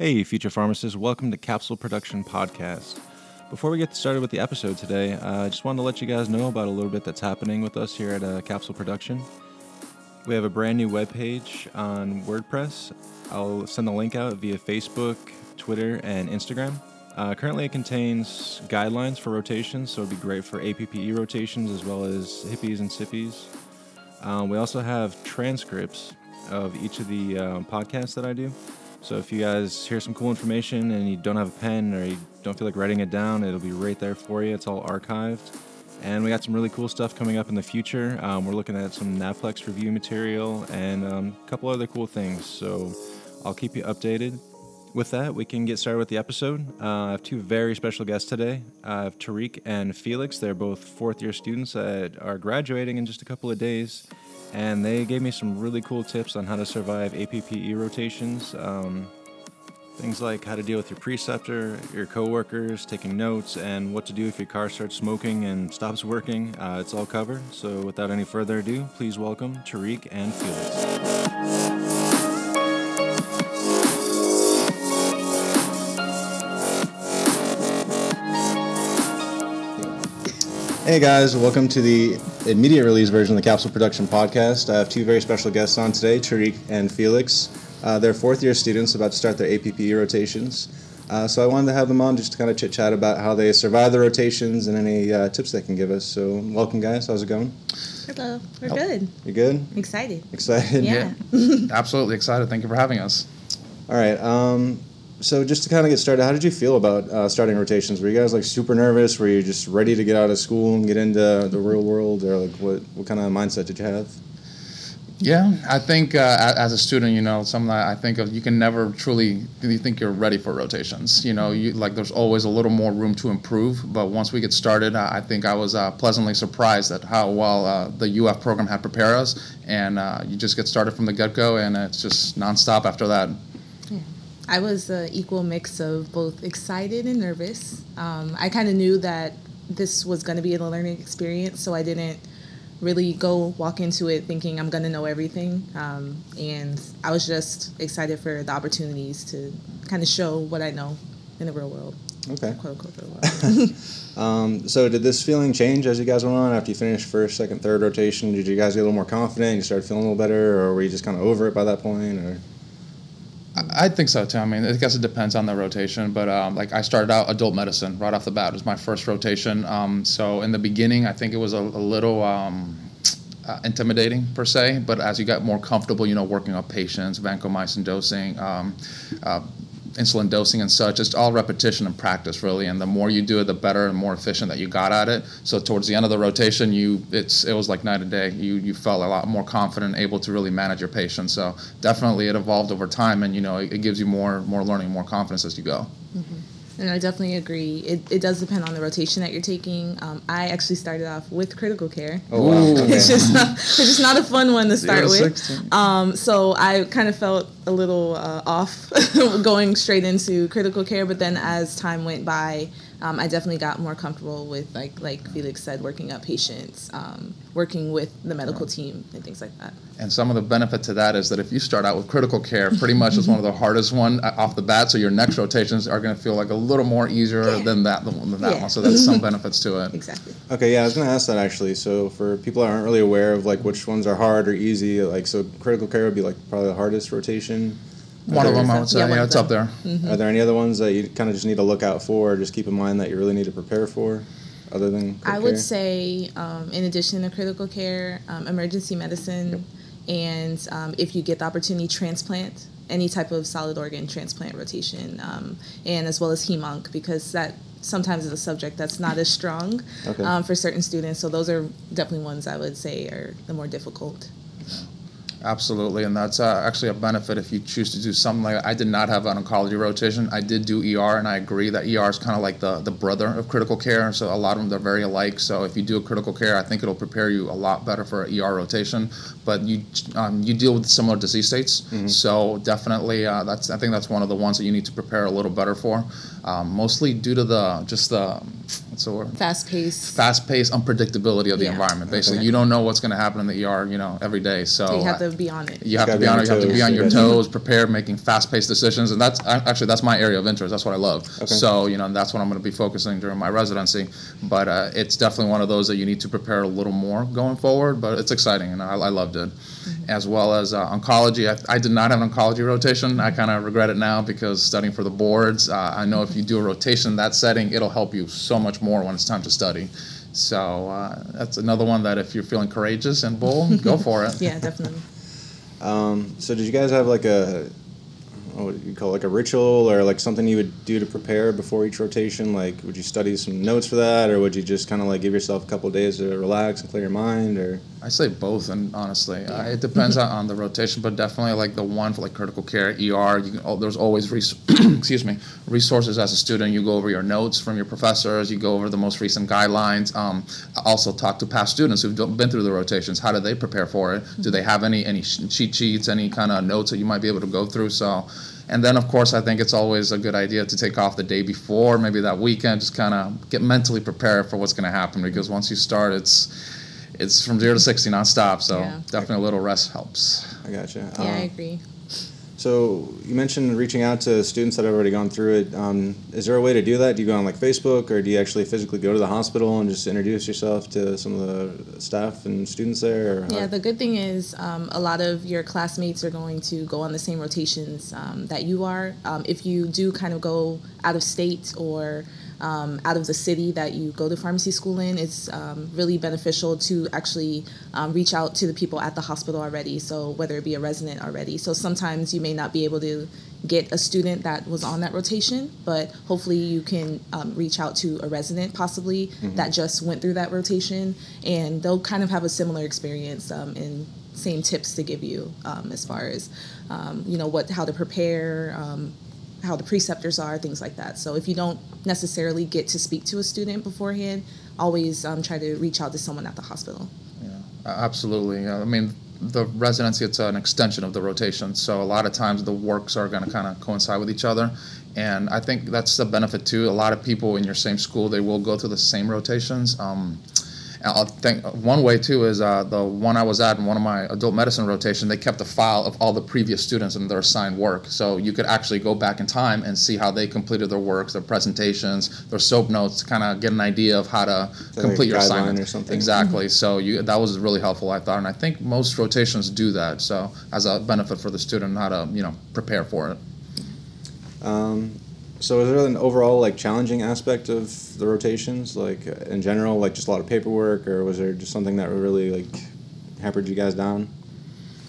Hey, future pharmacists, welcome to Capsule Production Podcast. Before we get started with the episode today, uh, I just wanted to let you guys know about a little bit that's happening with us here at uh, Capsule Production. We have a brand new webpage on WordPress. I'll send the link out via Facebook, Twitter, and Instagram. Uh, currently, it contains guidelines for rotations, so it'd be great for APPE rotations as well as hippies and sippies. Um, we also have transcripts of each of the uh, podcasts that I do. So if you guys hear some cool information and you don't have a pen or you don't feel like writing it down, it'll be right there for you. It's all archived. And we got some really cool stuff coming up in the future. Um, we're looking at some Naplex review material and um, a couple other cool things. So I'll keep you updated. With that, we can get started with the episode. Uh, I have two very special guests today. I have Tariq and Felix. They're both fourth year students that are graduating in just a couple of days and they gave me some really cool tips on how to survive APPE rotations. Um, things like how to deal with your preceptor, your coworkers, taking notes, and what to do if your car starts smoking and stops working. Uh, it's all covered. So, without any further ado, please welcome Tariq and Felix. Hey guys, welcome to the immediate release version of the Capsule Production Podcast. I have two very special guests on today, Tariq and Felix. Uh, they're fourth year students about to start their APPE rotations. Uh, so I wanted to have them on just to kind of chit chat about how they survive the rotations and any uh, tips they can give us. So welcome guys, how's it going? Hello, we're good. You good? Excited. Excited? Yeah. yeah. Absolutely excited. Thank you for having us. All right. Um, so just to kind of get started, how did you feel about uh, starting rotations? Were you guys like super nervous? Were you just ready to get out of school and get into the real world, or like what what kind of mindset did you have? Yeah, I think uh, as a student, you know, something I think of, you can never truly you think you're ready for rotations. You know, you like there's always a little more room to improve. But once we get started, I think I was uh, pleasantly surprised at how well uh, the UF program had prepared us, and uh, you just get started from the get go, and it's just nonstop after that. I was an equal mix of both excited and nervous. Um, I kind of knew that this was going to be a learning experience, so I didn't really go walk into it thinking I'm going to know everything. Um, and I was just excited for the opportunities to kind of show what I know in the real world. Okay. Quote, unquote, real world. um, so did this feeling change as you guys went on after you finished first, second, third rotation? Did you guys get a little more confident? You started feeling a little better, or were you just kind of over it by that point? Or I think so too. I mean, I guess it depends on the rotation, but um, like I started out adult medicine right off the bat. It was my first rotation. Um, so in the beginning, I think it was a, a little um, uh, intimidating per se, but as you got more comfortable, you know, working on patients, vancomycin dosing, um, uh, insulin dosing and such. It's all repetition and practice, really. And the more you do it, the better and more efficient that you got at it. So towards the end of the rotation, you it's it was like night and day. You you felt a lot more confident, able to really manage your patients. So definitely, it evolved over time, and you know, it, it gives you more more learning, more confidence as you go. Mm-hmm. And I definitely agree. It, it does depend on the rotation that you're taking. Um, I actually started off with critical care. Oh wow! Okay. it's just not, it's just not a fun one to start with. Um, so I kind of felt a little uh, off going straight into critical care. But then as time went by, um, I definitely got more comfortable with like like Felix said, working up patients, um, working with the medical team and things like that. And some of the benefit to that is that if you start out with critical care, pretty much is one of the hardest one uh, off the bat. So your next rotations are going to feel like a little more easier yeah. than that than that yeah. one. So that's some benefits to it. Exactly. Okay, yeah, I was going to ask that actually. So for people that aren't really aware of like which ones are hard or easy, like so critical care would be like probably the hardest rotation. One of them, I would say. Yeah, yeah it's up there. Mm-hmm. Are there any other ones that you kind of just need to look out for, or just keep in mind that you really need to prepare for, other than? I would say, um, in addition to critical care, um, emergency medicine, yep. and um, if you get the opportunity, transplant, any type of solid organ transplant rotation, um, and as well as hemonc, because that sometimes is a subject that's not as strong okay. Um, for certain students. So those are definitely ones I would say are the more difficult. Absolutely, and that's uh, actually a benefit if you choose to do something like that. I did not have an oncology rotation. I did do ER, and I agree that ER is kind of like the, the brother of critical care. So a lot of them they're very alike. So if you do a critical care, I think it'll prepare you a lot better for an ER rotation. But you um, you deal with similar disease states, mm-hmm. so definitely uh, that's I think that's one of the ones that you need to prepare a little better for. Um, mostly due to the just the what's the word? Fast pace. Fast pace unpredictability of the yeah. environment. Basically, okay. you don't know what's going to happen in the ER, you know, every day. So you have to be on it. You have to be on it. You have to be on your toes, prepared, making fast-paced decisions, and that's actually that's my area of interest. That's what I love. Okay. So you know, that's what I'm going to be focusing during my residency. But uh, it's definitely one of those that you need to prepare a little more going forward. But it's exciting, and I, I loved it. Mm-hmm. As well as uh, oncology, I, I, did not have an oncology rotation. I kind of regret it now because studying for the boards. Uh, I know if you do a rotation in that setting, it'll help you so much more when it's time to study. So uh, that's another one that if you're feeling courageous and bold, go for it. Yeah, definitely. Um, so did you guys have like a what you call it, like a ritual or like something you would do to prepare before each rotation? Like, would you study some notes for that, or would you just kind of like give yourself a couple days to relax and clear your mind? Or I say both, and honestly, uh, it depends on, on, the rotation, but definitely like the one for like critical care, ER. You can, oh, there's always res- excuse me resources as a student. You go over your notes from your professors. You go over the most recent guidelines. Um, also talk to past students who've been through the rotations. How do they prepare for it? Do they have any any cheat sheets, any kind of notes that you might be able to go through? So and then, of course, I think it's always a good idea to take off the day before, maybe that weekend, just kind of get mentally prepared for what's going to happen. Because once you start, it's it's from zero to sixty nonstop. So yeah. definitely a little rest helps. I gotcha. Yeah, um, I agree. So you mentioned reaching out to students that have already gone through it. Um, is there a way to do that? Do you go on like Facebook, or do you actually physically go to the hospital and just introduce yourself to some of the staff and students there? yeah, the good thing is um, a lot of your classmates are going to go on the same rotations um, that you are. Um, if you do kind of go out of state or um, out of the city that you go to pharmacy school in, it's um, really beneficial to actually um, reach out to the people at the hospital already. So whether it be a resident already. So sometimes you may not be able to get a student that was on that rotation, but hopefully you can um, reach out to a resident possibly mm-hmm. that just went through that rotation, and they'll kind of have a similar experience um, and same tips to give you um, as far as you know what how to prepare how the preceptors are, things like that. So if you don't necessarily get to speak to a student beforehand, always um, try to reach out to someone at the hospital. Yeah, absolutely. I mean, the residency it's an extension of the rotation, so a lot of times the works are going to kind of coincide with each other, and I think that's the benefit too. A lot of people in your same school they will go through the same rotations. Um, I think one way too is uh, the one I was at in one of my adult medicine rotation. They kept a file of all the previous students and their assigned work, so you could actually go back in time and see how they completed their works, their presentations, their SOAP notes, to kind of get an idea of how to so complete your assignment or something. Exactly. Mm-hmm. So you, that was really helpful, I thought, and I think most rotations do that. So as a benefit for the student, how to you know prepare for it. Um, so is there an overall like challenging aspect of the rotations, like in general, like just a lot of paperwork, or was there just something that really like hampered you guys down?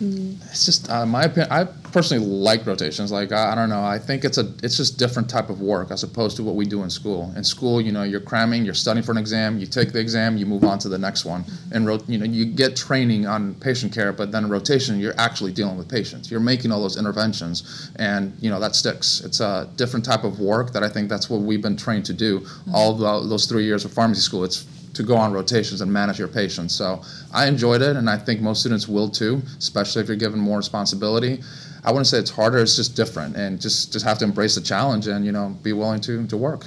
It's just uh, my opinion. I personally like rotations. Like I, I, don't know. I think it's a it's just different type of work as opposed to what we do in school. In school, you know, you're cramming, you're studying for an exam, you take the exam, you move on to the next one, and ro- you know you get training on patient care. But then rotation, you're actually dealing with patients. You're making all those interventions, and you know that sticks. It's a different type of work that I think that's what we've been trained to do mm-hmm. all the, those three years of pharmacy school. It's to go on rotations and manage your patients. So I enjoyed it, and I think most students will too, especially if you're given more responsibility. I wouldn't say it's harder; it's just different, and just just have to embrace the challenge and you know be willing to to work.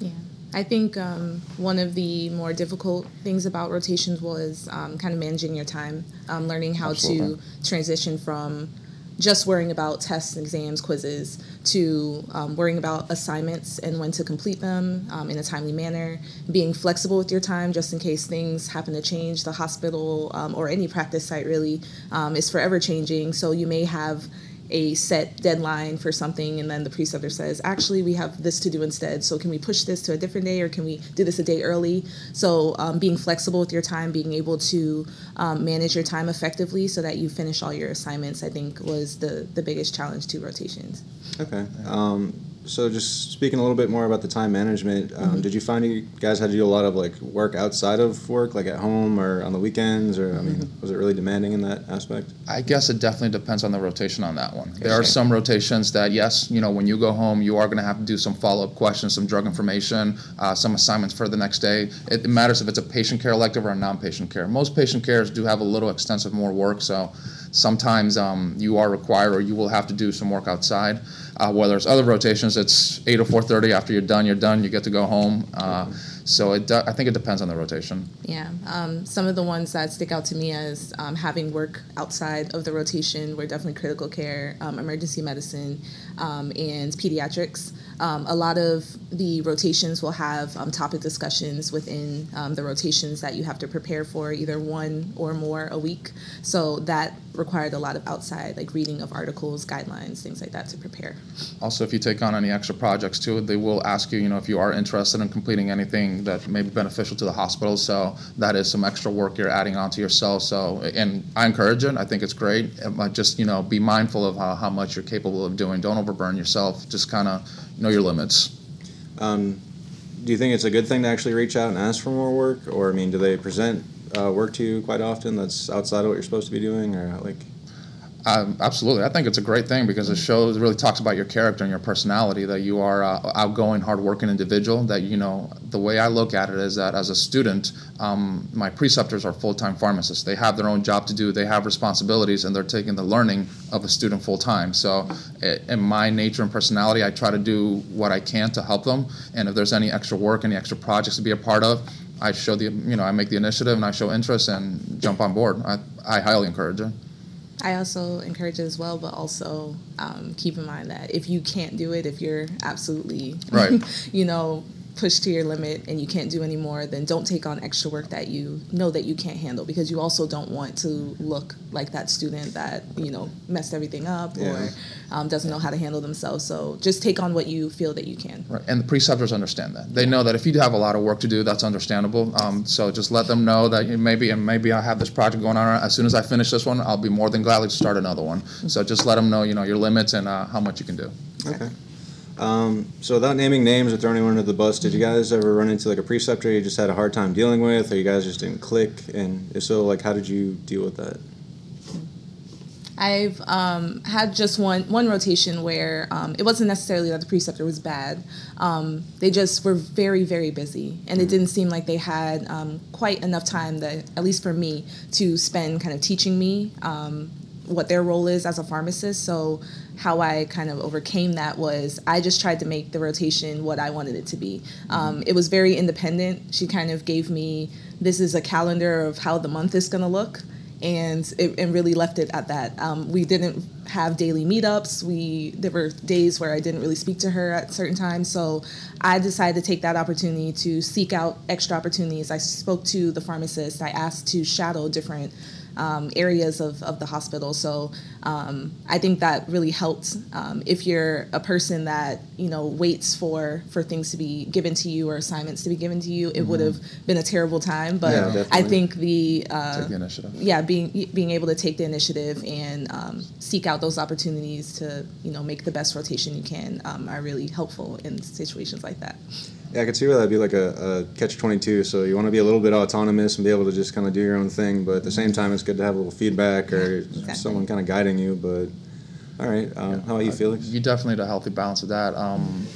Yeah, I think um, one of the more difficult things about rotations was um, kind of managing your time, um, learning how Absolutely. to transition from just worrying about tests, exams, quizzes, to um, worrying about assignments and when to complete them um, in a timely manner, being flexible with your time just in case things happen to change. The hospital um, or any practice site really um, is forever changing, so you may have a set deadline for something and then the preceptor says actually we have this to do instead so can we push this to a different day or can we do this a day early? So um, being flexible with your time being able to um, manage your time effectively so that you finish all your assignments i think was the the biggest challenge to rotations. Okay um, so just speaking a little bit more about the time management, um, mm-hmm. did you find you guys had to do a lot of like work outside of work, like at home or on the weekends, or I mean, mm-hmm. was it really demanding in that aspect? I guess it definitely depends on the rotation on that one. Okay. There are some rotations that yes, you know, when you go home, you are going to have to do some follow up questions, some drug information, uh, some assignments for the next day. It, it matters if it's a patient care elective or a non patient care. Most patient cares do have a little extensive more work, so sometimes um, you are required or you will have to do some work outside. Uh, there's other rotations, it's eight or four thirty. After you're done, you're done. You get to go home. Uh, so it, do- I think it depends on the rotation. Yeah, um, some of the ones that stick out to me as um, having work outside of the rotation were definitely critical care, um, emergency medicine, um, and pediatrics. Um, a lot of the rotations will have um, topic discussions within the rotations that you have to prepare for, either one or more a week. So that required a lot of outside, like reading of articles, guidelines, things like that to prepare. Also, if you take on any extra projects too, they will ask you, you know, if you are interested in completing anything that may be beneficial to the hospital. So that is some extra work you're adding onto yourself. So, and I encourage it. I think it's great. But just, you know, be mindful of how, how much you're capable of doing. Don't overburn yourself. Just kind of know your limits. Um, do you think it's a good thing to actually reach out and ask for more work, or I mean, do they present uh, work to you quite often that's outside of what you're supposed to be doing, or like? Um, absolutely, I think it's a great thing because it shows, really talks about your character and your personality. That you are a outgoing, hardworking individual. That you know, the way I look at it is that as a student, um, my preceptors are full-time pharmacists. They have their own job to do. They have responsibilities, and they're taking the learning of a student full-time. So, i- in my nature and personality, I try to do what I can to help them. And if there's any extra work, any extra projects to be a part of, I show the, you know, I make the initiative and I show interest and jump on board. I, I highly encourage it. I also encourage it as well, but also um, keep in mind that if you can't do it, if you're absolutely, Right. you know, pushed to your limit and you can't do anymore, then don't take on extra work that you know that you can't handle because you also don't want to look like that student that you know messed everything up Yeah. or um, doesn't know how to handle themselves. So just take on what you feel that you can. Right, and the preceptors understand that. They know that if you have a lot of work to do, that's understandable. Um, so just let them know that maybe and maybe I have this project going on. As soon as I finish this one, I'll be more than gladly to start another one. So just let them know, you know, your limits and uh, how much you can do. Okay. Um, so without naming names or throwing anyone under the bus, did you guys ever run into like a preceptor you just had a hard time dealing with, or you guys just didn't click? And if so, like how did you deal with that? I've um, had just one one rotation where um, it wasn't necessarily that the preceptor was bad. Um, they just were very very busy, and it didn't seem like they had um, quite enough time that, at least for me, to spend kind of teaching me um, what their role is as a pharmacist. So how I kind of overcame that was I just tried to make the rotation what I wanted it to be. Um, it was very independent. She kind of gave me this is a calendar of how the month is going to look and it and really left it at that. Um, we didn't have daily meetups. We there were days where I didn't really speak to her at certain times, so I decided to take that opportunity to seek out extra opportunities. I spoke to the pharmacist. I asked to shadow different um, areas of, of the hospital. So um, I think that really helped. Um, if you're a person that you know waits for for things to be given to you or assignments to be given to you, it would have been a terrible time. But Yeah, I think the uh, Take the initiative. yeah, being being able to take the initiative and um, seek out those opportunities to you know make the best rotation you can um, are really helpful in situations like that. Yeah, I could see where that'd be like a, a catch twenty two. So you want to be a little bit autonomous and be able to just kind of do your own thing, but at the same time, it's good to have a little feedback or exactly. someone kind of guiding you. But all right, um, how about you, Felix? You definitely need a healthy balance of that. Um,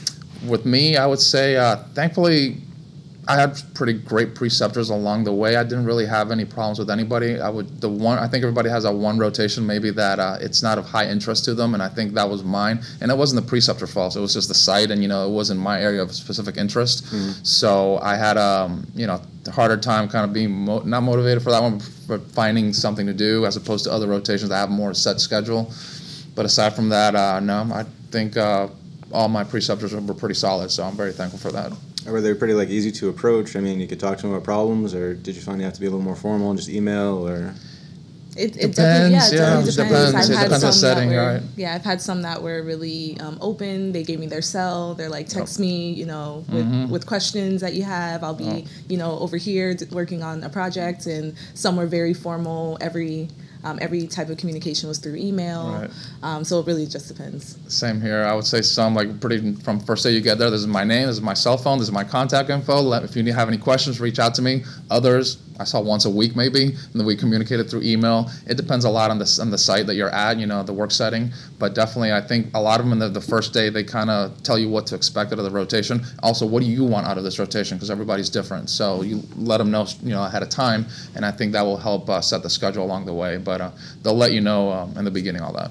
with me, I would say, uh, thankfully, I had pretty great preceptors along the way. I didn't really have any problems with anybody. I would the one I think everybody has a one rotation maybe that uh, it's not of high interest to them, and I think that was mine. And it wasn't the preceptor fault; it was just the site, and you know it wasn't my area of specific interest. So I had um, you know a harder time kind of being mo- not motivated for that one, but finding something to do as opposed to other rotations that have more set schedule. But aside from that, uh, no, I think uh, all my preceptors were pretty solid, so I'm very thankful for that. Or were they pretty like easy to approach? I mean, you could talk to them about problems, or did you find you have to be a little more formal and just email, or It, it Depends, yeah, it yeah, depends. depends. I've It had depends on some setting, that were, right. yeah, I've had some that were really um, open. They gave me their cell. They're like, text me, you know, with, Mm-hmm. with questions that you have. I'll be, Oh. you know, over here working on a project. And some were very formal. Every um, every type of communication was through email. Right. Um, so it really just depends. Same here. I would say some like pretty from first day you get there. This is my name. This is my cell phone. This is my contact info. Let, if you have any questions, reach out to me. Others I saw once a week maybe, and then we communicated through email. It depends a lot on the on the site that you're at. You know the work setting, but definitely I think a lot of them in the, the first day they kind of tell you what to expect out of the rotation. Also, what do you want out of this rotation? Because everybody's different. So you let them know you know ahead of time, and I think that will help uh, set the schedule along the way. But uh, they'll let you know um, in the beginning all that.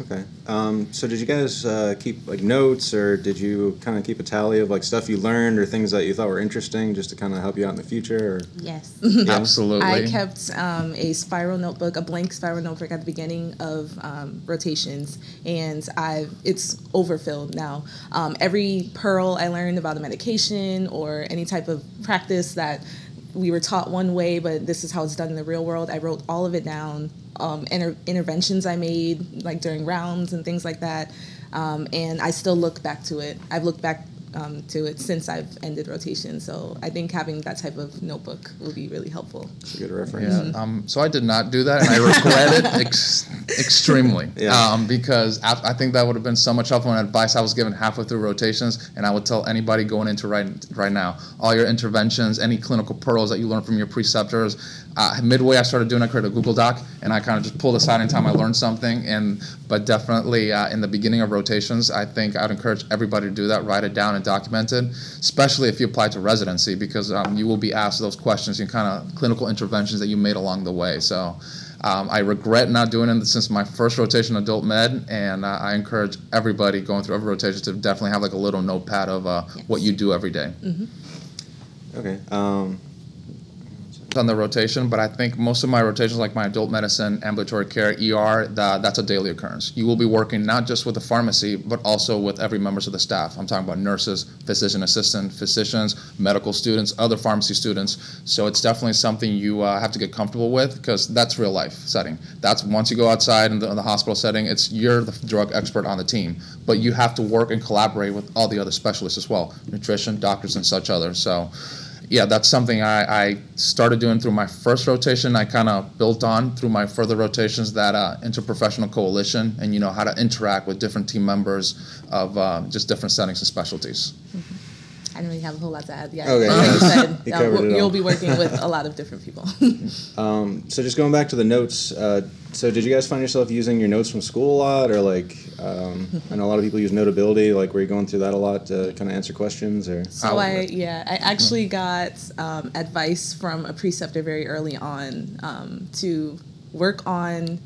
Okay. Um, so did you guys uh, keep like notes, or did you kind of keep a tally of like stuff you learned or things that you thought were interesting, just to kind of help you out in the future? Or Yes. Absolutely. I kept um, a spiral notebook, a blank spiral notebook at the beginning of um, rotations, and I it's overfilled now. Um, every pearl I learned about a medication or any type of practice that we were taught one way, but this is how it's done in the real world. I wrote all of it down. Um, inter- interventions I made, like during rounds and things like that, um, and I still look back to it. I've looked back um, to it since I've ended rotation. So I think having that type of notebook will be really helpful. it's a good reference. Yeah. Um, so I did not do that, and I regret it ex- extremely. Yeah. Um, because af- I think that would have been so much helpful and advice I was given halfway through rotations, and I would tell anybody going into right right now, all your interventions, any clinical pearls that you learn from your preceptors. Uh, midway, I started doing. I created a Google Doc, and I kind of just pulled aside anytime I learned something. And but definitely uh, in the beginning of rotations, I think I'd encourage everybody to do that. Write it down and document it, especially if you apply to residency, because um, you will be asked those questions and kind of clinical interventions that you made along the way. So. Um, I regret not doing it since my first rotation in adult med, and uh, I encourage everybody going through every rotation to definitely have like a little notepad of uh, what you do every day Okay. Um, on the rotation. But I think most of my rotations, like my adult medicine, ambulatory care, ER, that, that's a daily occurrence. You will be working not just with the pharmacy, but also with every members of the staff. I'm talking about nurses, physician assistant, physicians, medical students, other pharmacy students. So it's definitely something you uh, have to get comfortable with because that's real life setting. That's once you go outside in the, in the hospital setting, it's you're the drug expert on the team, but you have to work and collaborate with all the other specialists as well, nutrition, doctors, and such others. So yeah, that's something I, I started doing through my first rotation. I kind of built on through my further rotations that uh, interprofessional coalition and you know how to interact with different team members of uh, just different settings and specialties. I don't really have a whole lot to add. Yeah, Okay, like yeah. you said, uh, you'll be working with a lot of different people. um, so just going back to the notes. Uh, so did you guys find yourself using your notes from school a lot, or like um, I know a lot of people use Notability. Like, were you going through that a lot to kind of answer questions, or? So I I yeah I actually got um, advice from a preceptor very early on um, to work on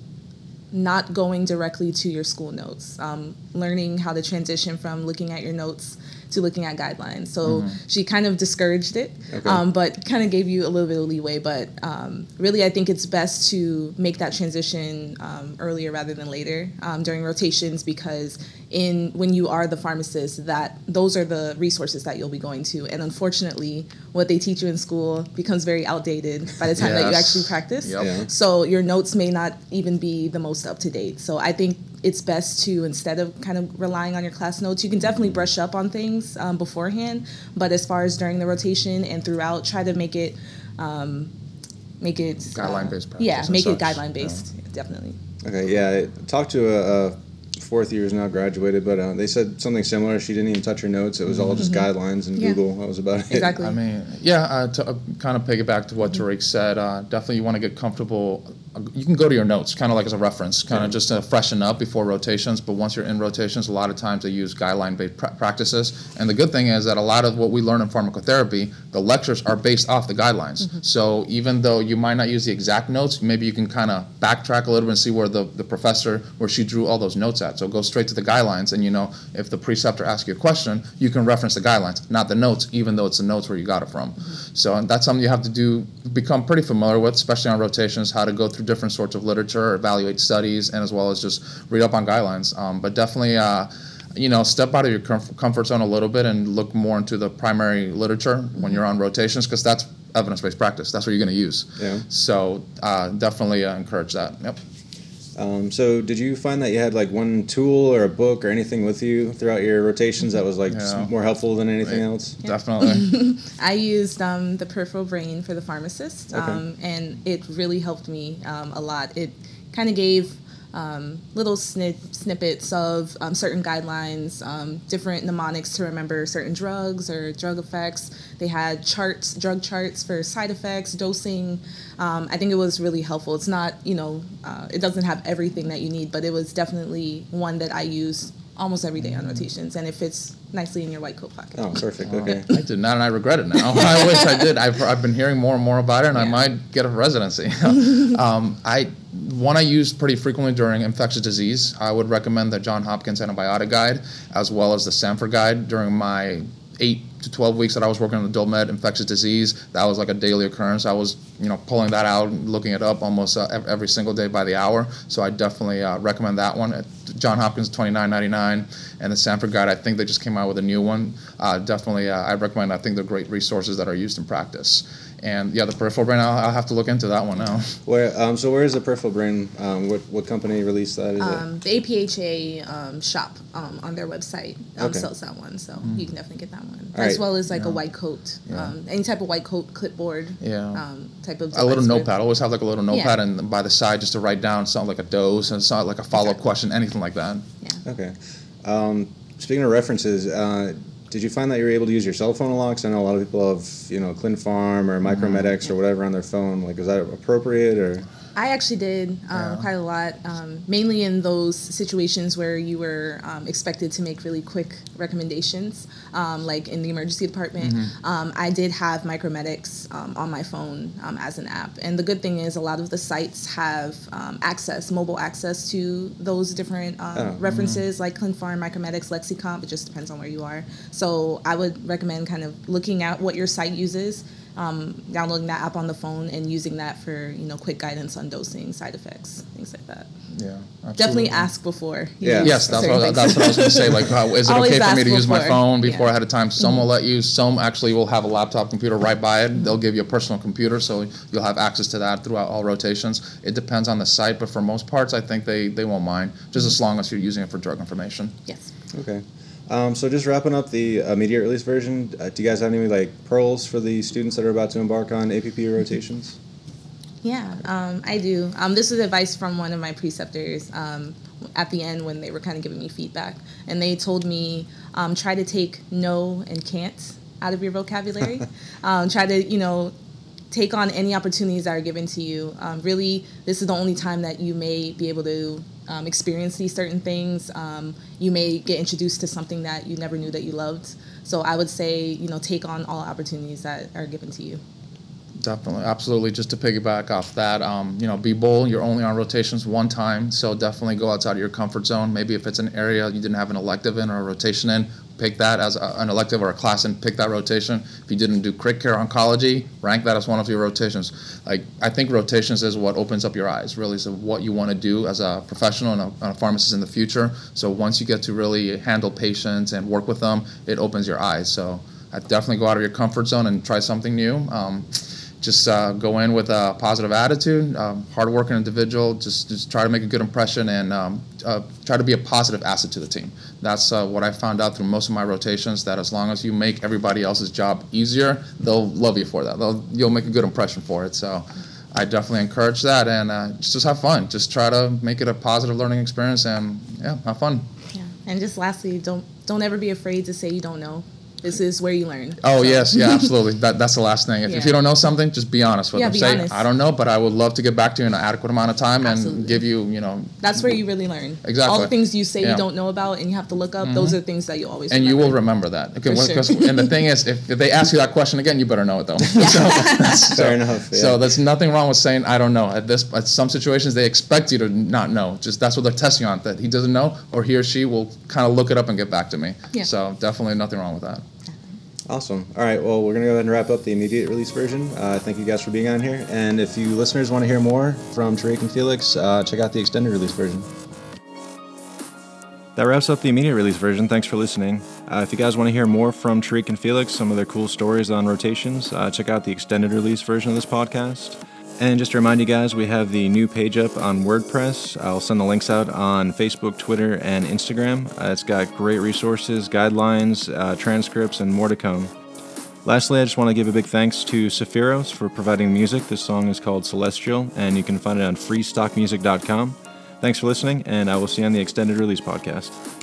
not going directly to your school notes, um, learning how to transition from looking at your notes to looking at guidelines. So she kind of discouraged it, Okay. um, but kind of gave you a little bit of leeway. But um, really, I think it's best to make that transition um, earlier rather than later um, during rotations because in when you are the pharmacist, that those are the resources that you'll be going to. And unfortunately, what they teach you in school becomes very outdated by the time that you actually practice. Yep. Yeah. So your notes may not even be the most up to date. So I think it's best to instead of kind of relying on your class notes, you can definitely brush up on things um, beforehand. But as far as during the rotation and throughout, try to make it um, make it Guideline-based uh, Yeah, practice and make it guideline based. Definitely. Okay, yeah, I talked to a, a fourth year who's now graduated, but uh, they said something similar. She didn't even touch her notes; it was all just guidelines and Mm-hmm. Yeah. Google. That was about it. Exactly. I mean, yeah, uh, to uh, kind of piggyback to what Tariq said, uh, definitely you want to get comfortable. You can go to your notes, kind of like as a reference, kind of just to freshen up before rotations. But once you're in rotations, a lot of times they use guideline-based pra- practices. And the good thing is that a lot of what we learn in pharmacotherapy, the lectures are based off the guidelines. Mm-hmm. So even though you might not use the exact notes, maybe you can kind of backtrack a little bit and see where the, the professor, where she drew all those notes at. So go straight to the guidelines, and you know, if the preceptor asks you a question, you can reference the guidelines, not the notes, even though it's the notes where you got it from. Mm-hmm. So and that's something you have to do, become pretty familiar with, especially on rotations, how to go through different sorts of literature, evaluate studies, and as well as just read up on guidelines. Um, but definitely, uh, you know, step out of your comf- comfort zone a little bit and look more into the primary literature when you're on rotations, because that's evidence-based practice. That's what you're going to use. Yeah. So uh, definitely uh, encourage that. Yep. Um, so, did you find that you had like one tool or a book or anything with you throughout your rotations that was like Yeah. more helpful than anything Right. else? Definitely. I used um, the peripheral brain for the pharmacist, Okay. um, and it really helped me um, a lot. It kind of gave um, little snip, snippets of um, certain guidelines, um, different mnemonics to remember certain drugs or drug effects. They had charts, drug charts for side effects, dosing. Um, I think it was really helpful. It's not, you know, uh, it doesn't have everything that you need, but it was definitely one that I use almost every day on rotations, and it fits nicely in your white coat pocket. Oh, perfect. Okay. I did not, and I regret it now. I wish I did. I've, I've been hearing more and more about it, and I might get a residency. um, I one I use pretty frequently during infectious disease. I would recommend the John Hopkins Antibiotic Guide as well as the Sanford Guide during my eight to 12 weeks that I was working on adult med infectious disease. That was like a daily occurrence. I was, you know, pulling that out, and looking it up almost uh, every single day by the hour. So I definitely uh, recommend that one. John Hopkins 29.99 and the Sanford Guide. I think they just came out with a new one. Uh, definitely, uh, I recommend. I think they're great resources that are used in practice. And yeah, the peripheral brain, I'll, I'll have to look into that one now. Where um, so where is the peripheral brain? Um, what what company released that? Is um, the APHA um, shop um, on their website um, okay. sells that one, so mm-hmm. you can definitely get that one, All as right. well as like yeah. a white coat, yeah. any type of white coat clipboard. Yeah. type of a little notepad. Always have like a little notepad, yeah. and by the side just to write down something like a dose and something like a follow up exactly. question, anything like that. Yeah. Okay. speaking of references. Uh, did you find that you were able to use your cell phone a lot? Because I know a lot of people have, you know, ClinPharm or Micromedex mm-hmm. or whatever on their phone. Like, is that appropriate or? I actually did um, yeah. quite a lot, um, mainly in those situations where you were um, expected to make really quick recommendations, um, like in the emergency department. Mm-hmm. Um, I did have Micromedex um, on my phone as an app. And the good thing is, a lot of the sites have access, mobile access to those different oh. references, mm-hmm. like ClinPharm, Micromedex, Lexicomp. It just depends on where you are. So I would recommend kind of looking at what your site uses um, downloading that app on the phone and using that for you know quick guidance on dosing, side effects, things like that. Yeah, absolutely. definitely ask before. Yeah, yes, that's what, that's what I was going to say. Like, uh, is it okay for me to use my phone before yeah. had a time? Some mm-hmm. will let you. Some actually will have a laptop computer right by it. They'll give you a personal computer, so you'll have access to that throughout all rotations. It depends on the site, but for most parts, I think they they won't mind, just as long as you're using it for drug information. Yes. Okay. Um, so just wrapping up the immediate release version, uh, do you guys have any like pearls for the students that are about to embark on APP rotations? Yeah, um, I do. Um, this is advice from one of my preceptors um, at the end when they were kind of giving me feedback, and they told me um, try to take no and can't out of your vocabulary. Um, try to you know take on any opportunities that are given to you. Um, really, this is the only time that you may be able to um, experience these certain things. Um, you may get introduced to something that you never knew that you loved. So I would say, you know, take on all opportunities that are given to you. Definitely, absolutely. Just to piggyback off that, um, you know, be bold. You're only on rotations one time, so definitely go outside of your comfort zone. Maybe if it's an area you didn't have an elective in or a rotation in, pick that as a, an elective or a class and pick that rotation. If you didn't do crit care oncology, rank that as one of your rotations. Like I think rotations is what opens up your eyes, really, so what you want to do as a professional and a, and a, pharmacist in the future. So once you get to really handle patients and work with them, it opens your eyes. So I definitely go out of your comfort zone and try something new. Um, just uh, go in with a positive attitude, um, hardworking individual. Just just try to make a good impression and um, uh, try to be a positive asset to the team. That's uh, what I found out through most of my rotations. That as long as you make everybody else's job easier, they'll love you for that. They'll, you'll make a good impression for it. So. I definitely encourage that, and uh, just, just have fun. Just try to make it a positive learning experience, and yeah, have fun. Yeah, and just lastly, don't don't ever be afraid to say you don't know. This is where you learn. Oh so. yes, yeah, absolutely. that, that's the last thing. If, yeah. if, you don't know something, just be honest with yeah, them. Be Say, honest. I don't know, but I would love to get back to you in an adequate amount of time absolutely. and give you, you know. That's where you really learn. Exactly. All the things you say yeah. you don't know about and you have to look up. Mm-hmm. Those are things that you always. And remember. you will remember that. Okay. Well, sure. and the thing is, if, if, they ask you that question again, you better know it though. so, Fair enough. So there's nothing wrong with saying I don't know. At this, at some situations, they expect you to not know. Just that's what they're testing on. That he doesn't know, or he or she will kind of look it up and get back to me. Yeah. So definitely nothing wrong with that. Awesome. All right. Well, we're going to go ahead and wrap up the immediate release version. Uh, thank you guys for being on here. And if you listeners want to hear more from Tariq and Felix, uh, check out the extended release version. That wraps up the immediate release version. Thanks for listening. Uh, if you guys want to hear more from Tariq and Felix, some of their cool stories on rotations, uh, check out the extended release version of this podcast. And just to remind you guys, we have the new page up on WordPress. I'll send the links out on Facebook, Twitter, and Instagram. Uh, it's got great resources, guidelines, uh, transcripts, and more to come. Lastly, I just want to give a big thanks to Sephiros for providing music. This song is called Celestial, and you can find it on freestockmusic.com. Thanks for listening, and I will see you on the extended release podcast.